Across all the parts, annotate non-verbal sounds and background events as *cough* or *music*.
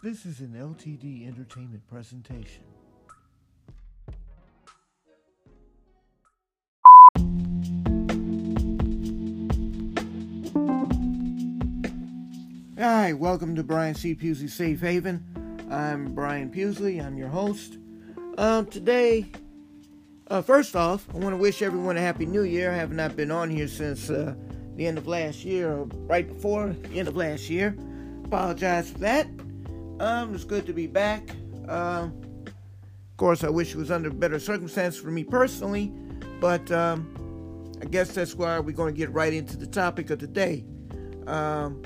This is an LTD Entertainment presentation. Hi, welcome to Brian C. Safe Haven. I'm Brian Pewsey. I'm your host. Um, today, uh, first off, I want to wish everyone a happy New Year. I have not been on here since uh, the end of last year, or right before the end of last year. Apologize for that. Um, it's good to be back. Um, of course, I wish it was under better circumstances for me personally, but um, I guess that's why we're going to get right into the topic of today. Um,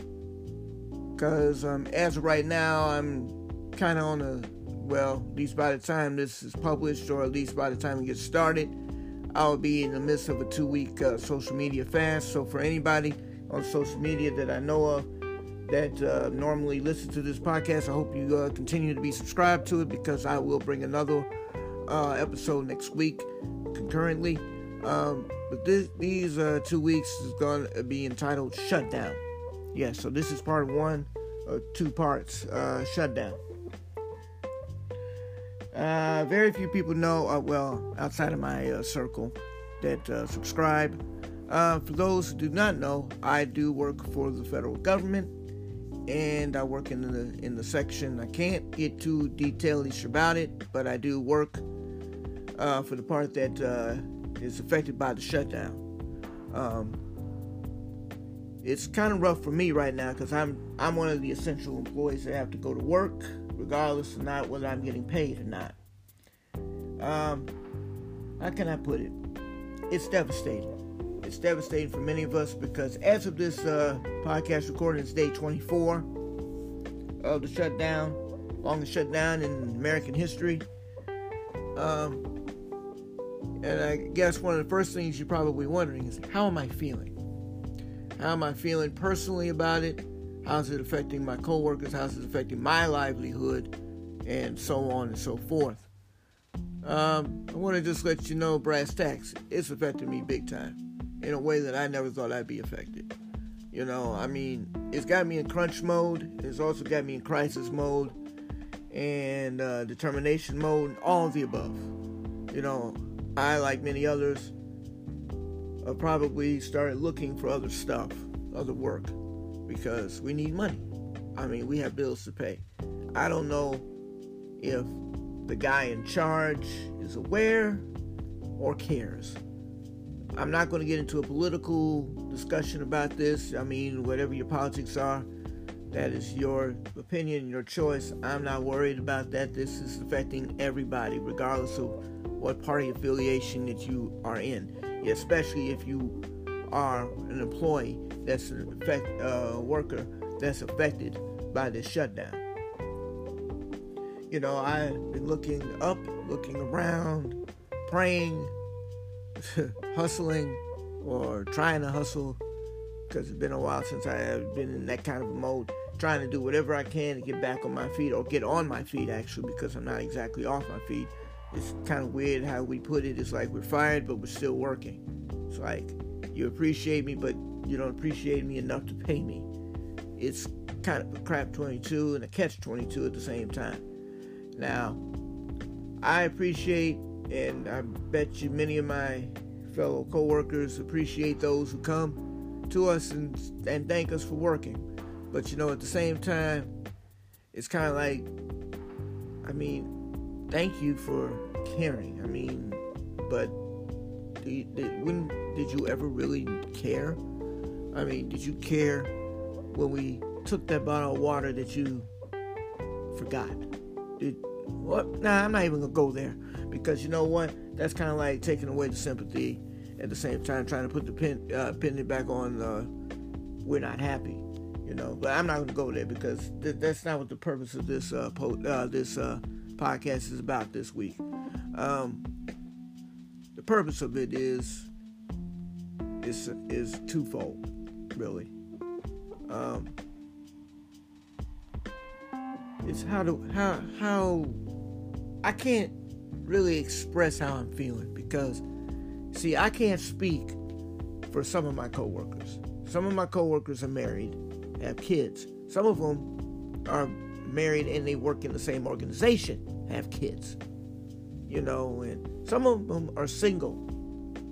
because um, as of right now, I'm kind of on a well, at least by the time this is published, or at least by the time it gets started, I'll be in the midst of a two week uh, social media fast. So, for anybody on social media that I know of that uh, normally listen to this podcast, I hope you uh, continue to be subscribed to it because I will bring another uh, episode next week concurrently. Um, but this, these uh, two weeks is going to be entitled Shutdown. Yeah, so this is part one of two parts uh, Shutdown. Uh, very few people know, well, outside of my circle, that subscribe. Uh, for those who do not know, I do work for the federal government, and I work in the in the section. I can't get too detailish about it, but I do work uh, for the part that is affected by the shutdown. Um, it's kind of rough for me right now because I'm I'm one of the essential employees that have to go to work regardless of not whether I'm getting paid or not. Um, how can I put it? It's devastating. It's devastating for many of us because as of this uh, podcast recording, it's day 24 of the shutdown, longest shutdown in American history. Um, and I guess one of the first things you're probably wondering is how am I feeling? How am I feeling personally about it? How's it affecting my coworkers? How's it affecting my livelihood? And so on and so forth. Um, I want to just let you know, brass tacks, it's affecting me big time in a way that I never thought I'd be affected. You know, I mean, it's got me in crunch mode. It's also got me in crisis mode and uh, determination mode, all of the above. You know, I, like many others, have probably started looking for other stuff, other work because we need money. I mean, we have bills to pay. I don't know if the guy in charge is aware or cares. I'm not going to get into a political discussion about this. I mean, whatever your politics are, that is your opinion, your choice. I'm not worried about that. This is affecting everybody, regardless of what party affiliation that you are in, especially if you are an employee that's an uh, worker that's affected by this shutdown. You know, I've been looking up, looking around, praying, *laughs* hustling, or trying to hustle because it's been a while since I have been in that kind of mode. Trying to do whatever I can to get back on my feet or get on my feet actually because I'm not exactly off my feet. It's kind of weird how we put it. It's like we're fired, but we're still working. It's like you appreciate me, but you don't appreciate me enough to pay me. It's kind of a crap 22 and a catch 22 at the same time. Now, I appreciate, and I bet you many of my fellow coworkers appreciate those who come to us and, and thank us for working. But you know, at the same time, it's kind of like, I mean, thank you for caring. I mean, but did, did, when did you ever really care? I mean, did you care when we took that bottle of water that you forgot? Did what? Nah, I'm not even gonna go there because you know what? That's kind of like taking away the sympathy at the same time trying to put the pin uh, it back on. Uh, we're not happy, you know. But I'm not gonna go there because th- that's not what the purpose of this uh, po- uh, this uh, podcast is about this week. Um, the purpose of it is is is twofold, really. Um, it's how to how how I can't really express how I'm feeling because see I can't speak for some of my coworkers. Some of my coworkers are married, have kids. Some of them are married and they work in the same organization have kids. You know, and some of them are single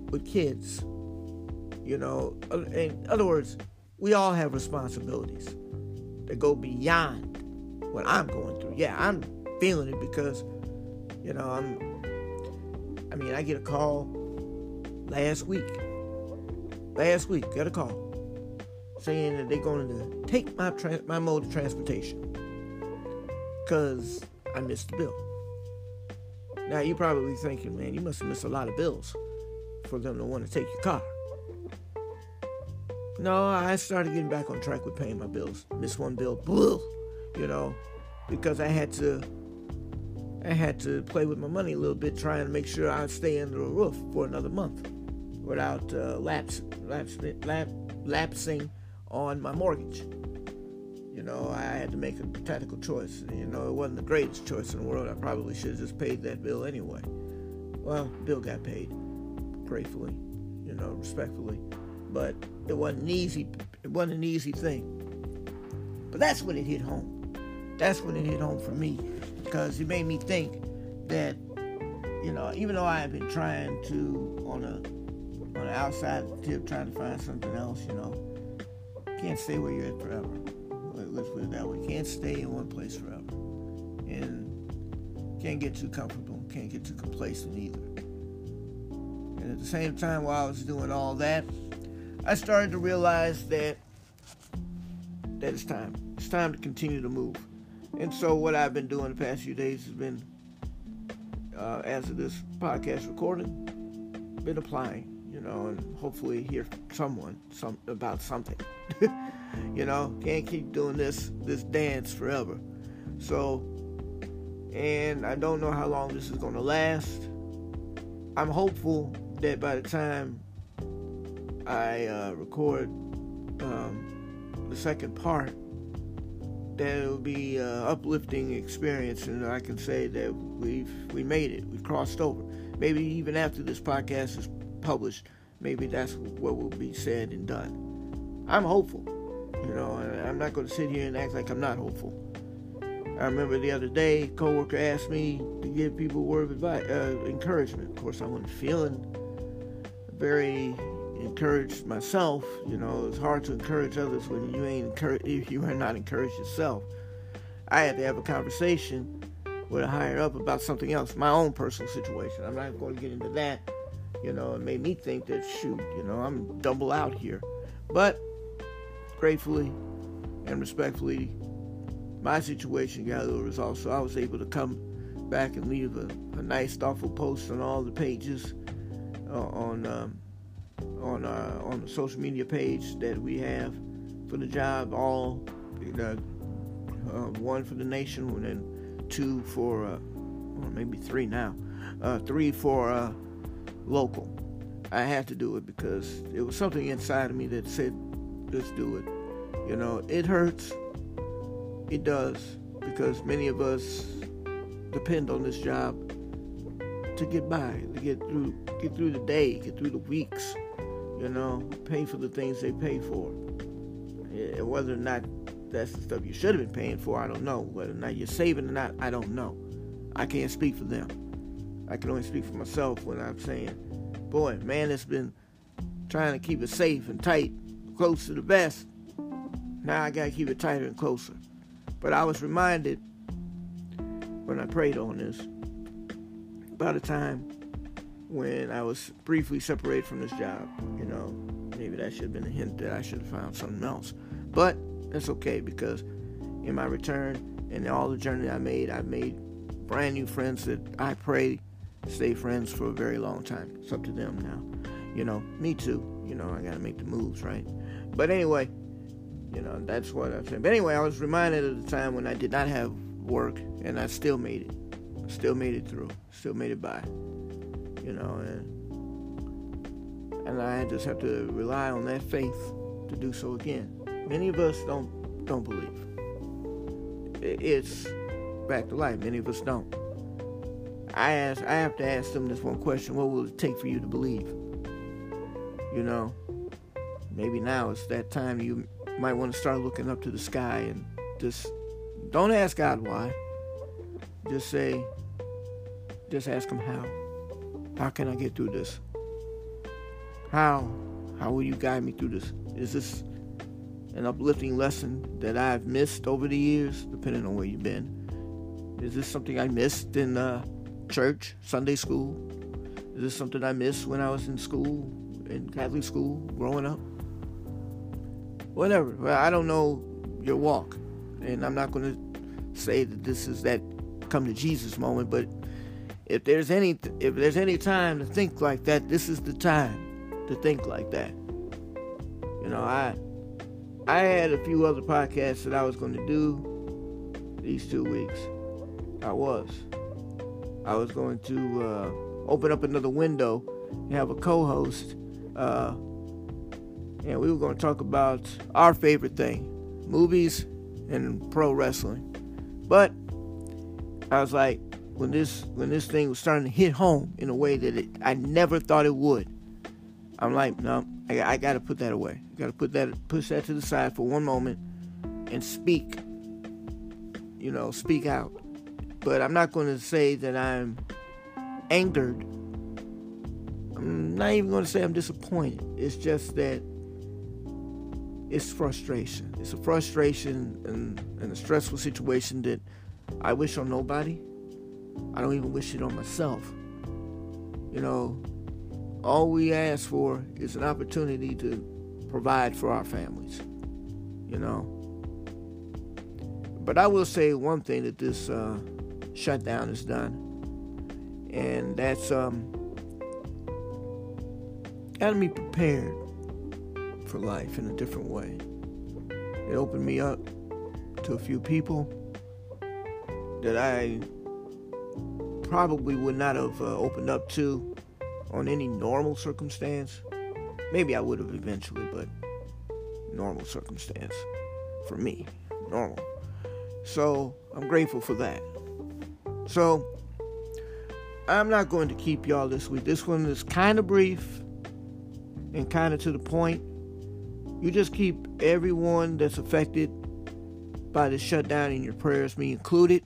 with kids. You know, in other words, we all have responsibilities that go beyond what I'm going through. Yeah, I'm feeling it because, you know, I'm. I mean, I get a call last week. Last week, got a call saying that they're going to take my my mode of transportation because I missed the bill. Now you're probably thinking, man, you must have missed a lot of bills for them to want to take your car. No, I started getting back on track with paying my bills. Missed one bill, you know, because I had to I had to play with my money a little bit, trying to make sure I'd stay under a roof for another month without uh, laps, laps, lap, lapsing on my mortgage. You know, I had to make a tactical choice. You know, it wasn't the greatest choice in the world. I probably should have just paid that bill anyway. Well, bill got paid, gratefully, you know, respectfully but it wasn't easy. It wasn't an easy thing. But that's when it hit home. That's when it hit home for me because it made me think that you know, even though I have been trying to on a on an outside tip, trying to find something else, you know, can't stay where you're at forever. Let's put it that way. Can't stay in one place forever, and can't get too comfortable. Can't get too complacent either. And at the same time, while I was doing all that, I started to realize that that it's time. It's time to continue to move. And so what I've been doing the past few days has been, uh, of this podcast recording, been applying, you know, and hopefully hear someone some about something. *laughs* you know, can't keep doing this this dance forever. So, and I don't know how long this is going to last. I'm hopeful that by the time I uh, record um, the second part, that it will be an uplifting experience, and I can say that we've we made it, we've crossed over. Maybe even after this podcast is published, maybe that's what will be said and done. I'm hopeful, you know, I'm not going to sit here and act like I'm not hopeful. I remember the other day, a coworker asked me to give people a word of advice, uh, encouragement. Of course, I wasn't feeling very encouraged myself. You know, it's hard to encourage others when you ain't encourage if you are not encouraged yourself. I had to have a conversation with a higher up about something else, my own personal situation. I'm not going to get into that. You know, it made me think that shoot, you know, I'm double out here. But gratefully and respectfully, my situation got a little resolved, so I was able to come back and leave a, a nice, thoughtful post on all the pages uh, on um, on uh, on the social media page that we have for the job. All uh, one for the nation, and then two for uh, maybe three now. Uh, three for local. I had to do it because it was something inside of me that said, "Let's do it." You know, it hurts. It does because many of us depend on this job to get by, to get through, get through the day, get through the weeks you know, pay for the things they pay for. Yeah, whether or not that's the stuff you should have been paying for, I don't know. Whether or not you're saving or not, I don't know. I can't speak for them. I can only speak for myself when I'm saying, boy, man, it's been trying to keep it safe and tight, close to the vest. Now I got to keep it tighter and closer. But I was reminded when I prayed on this by the time when I was briefly separated from this job. You know, maybe that should have been a hint that I should have found something else. But that's okay because in my return and all the journey I made, I made brand new friends that I pray stay friends for a very long time. It's up to them now. You know, me too. You know, I got to make the moves, right? But anyway, you know, that's what I'm saying. But anyway, I was reminded of the time when I did not have work and I still made it. Still made it through. Still made it by you know, and and I just have to rely on that faith to do so again. Many of us don't don't believe. It's back to life. Many of us don't. I ask I have to ask them this one question, what will it take for you to believe? You know, maybe now it's that time you might want to start looking up to the sky and just Don't ask God why. Just say, just ask Him how. How can I get through this? How? How will you guide me through this? Is this an uplifting lesson that I've missed over the years, depending on where you've been? Is this something I missed in uh, church, Sunday school? Is this something I missed when I was in school, in Catholic school, growing up? Whatever. Well, I don't know your walk, and I'm not going to say that this is that come to Jesus moment, but if there's any if there's any time to think like that, this is the time to think like that. You know, I I had a few other podcasts that I was going to do these two weeks. I was. I was going to uh, open up another window and have a co-host, uh, and we were going to talk about our favorite thing, movies and pro wrestling. But I was like, when mm-hmm. this when this thing was starting to hit home in a way that it, I never thought it would, I'm like, no, I, I got to put that away. I got to put that push that to the side for one moment and speak. You know, speak out. But I'm not going to say that I'm angered. I'm not even going to say I'm disappointed. It's just that it's frustration. It's a frustration and, and a stressful situation that I wish on nobody. I don't even wish it on myself. You know, all we ask for is an opportunity to provide for our families. You know. But I will say one thing that this uh, shutdown has done, and that's um, got me prepared for life in a different way. It opened me up to a few people that I probably would not have uh, opened up to on any normal circumstance. Maybe I would have eventually, but normal circumstance for me, normal. So I'm grateful for that. So I'm not going to keep y'all this week. This one is kind of brief and kind of to the point. You just keep everyone that's affected by the shutdown in your prayers, me included.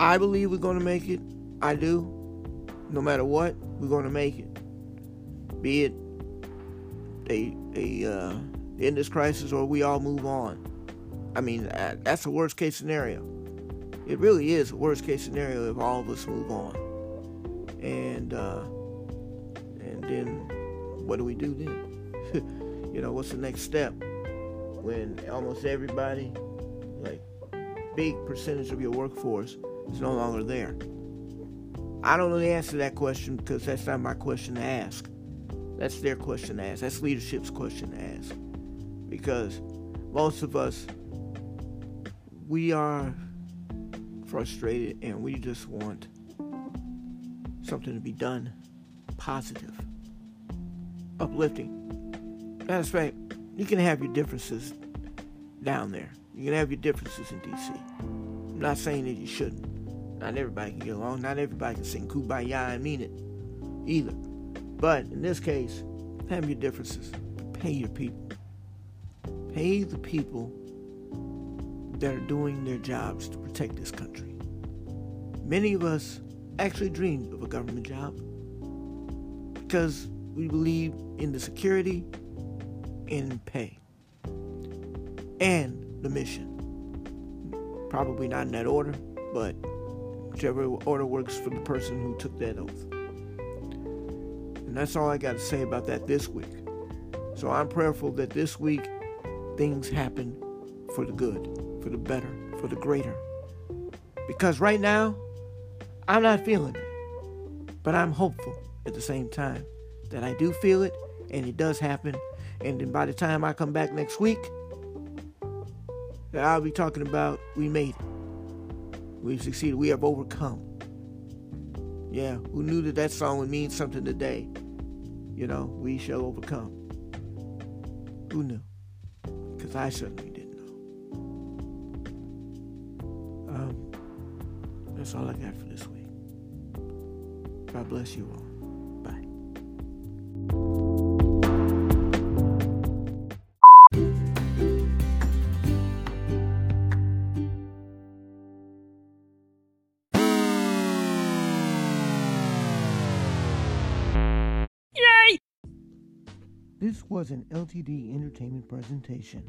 I believe we're going to make it. I do. No matter what, we're going to make it. Be it a, a uh, end this crisis or we all move on. I mean, that's the worst case scenario. It really is a worst case scenario if all of us move on. And uh, and then what do we do then? *laughs* you know, what's the next step when almost everybody, like big percentage of your workforce, is no longer there? I don't the answer that question because that's not my question to ask. That's their question to ask. That's leadership's question to ask. Because most of us, we are frustrated and we just want something to be done positive, uplifting. That's right. You can have your differences down there. You can have your differences in DC. I'm not saying that you shouldn't. Not everybody can get along. Not everybody can sing kumbaya and mean it either. But in this case, have your differences. Pay your people. Pay the people that are doing their jobs to protect this country. Many of us actually dreamed of a government job because we believe in the security and pay and the mission. Probably not in that order, but whichever order works for the person who took that oath. And that's all I got to say about that this week. So I'm prayerful that this week things happen for the good, for the better, for the greater. Because right now, I'm not feeling it. But I'm hopeful at the same time that I do feel it and it does happen. And then by the time I come back next week, that I'll be talking about we made it. We've succeeded. We have overcome. Yeah, who knew that that song would mean something today? You know, we shall overcome. Who knew? Because I certainly didn't know. Um, that's all I got for this week. God bless you all. This was an LTD Entertainment presentation.